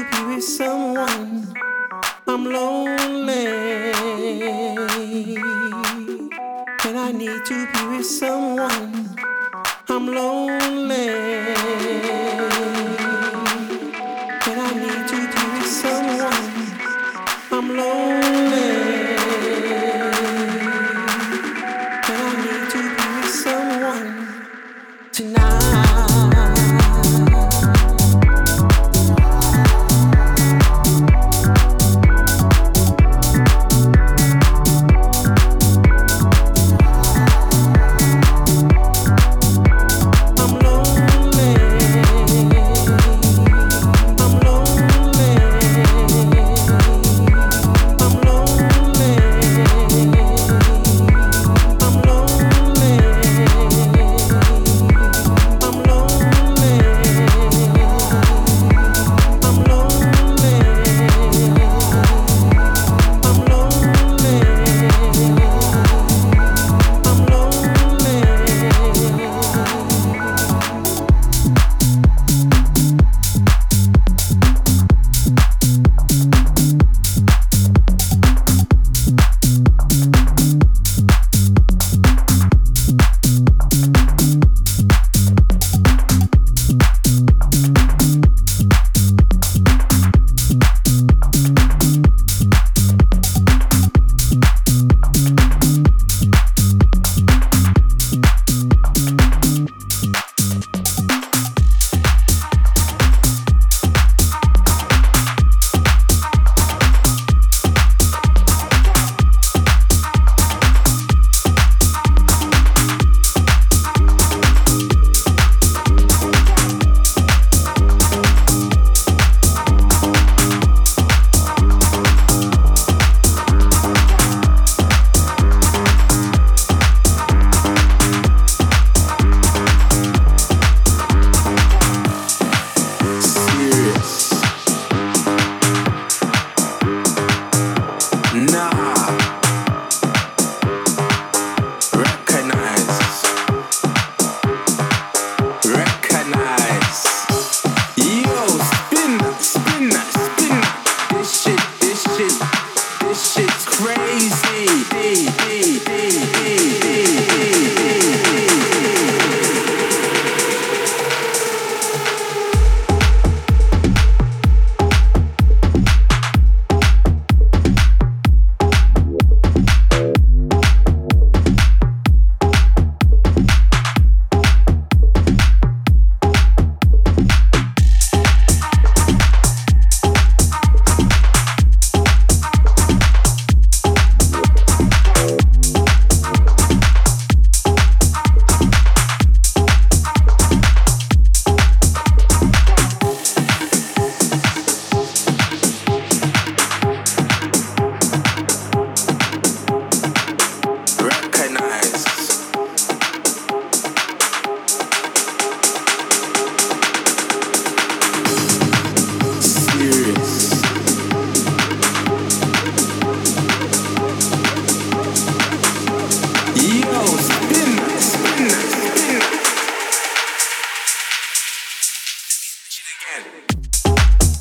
to be with someone. I'm lonely. And I need to be with someone. I'm lonely. There's no way in this world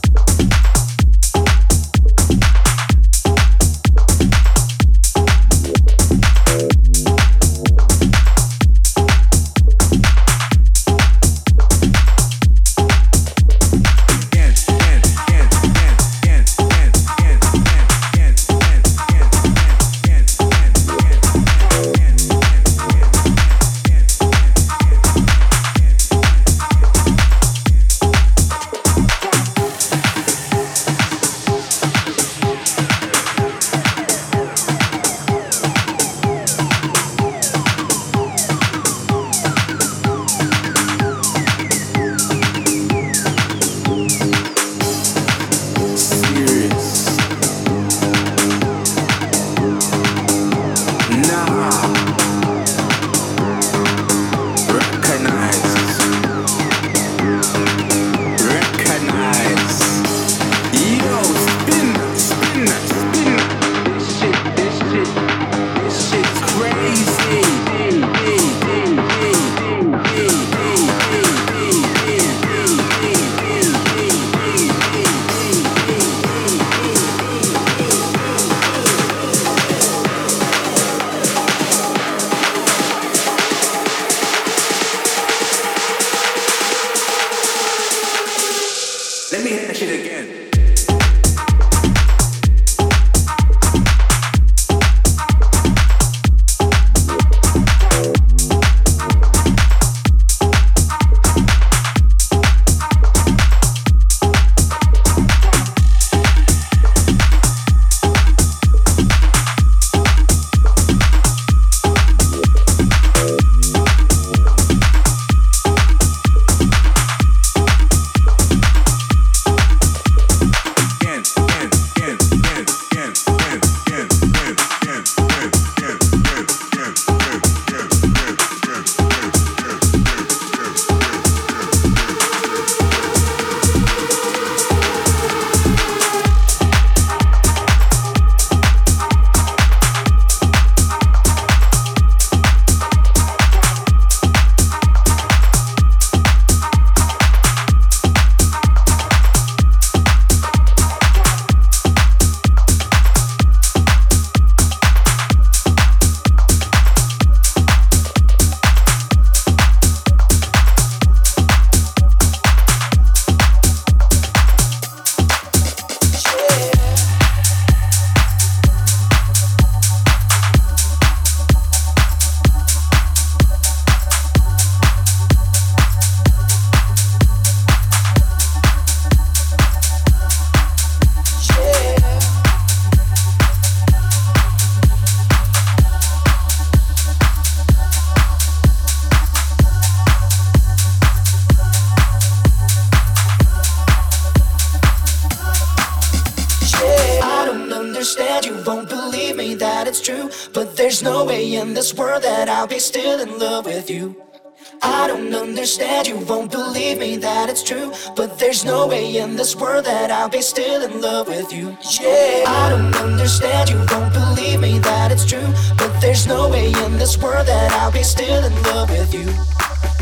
that I'll be still in love with you. Yeah, I don't understand, you won't believe me that it's true. But there's no way in this world that I'll be still in love with you.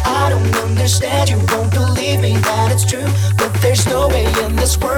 I don't understand, you won't believe me that it's true. But there's no way in this world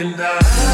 and I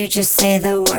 you, just say the word.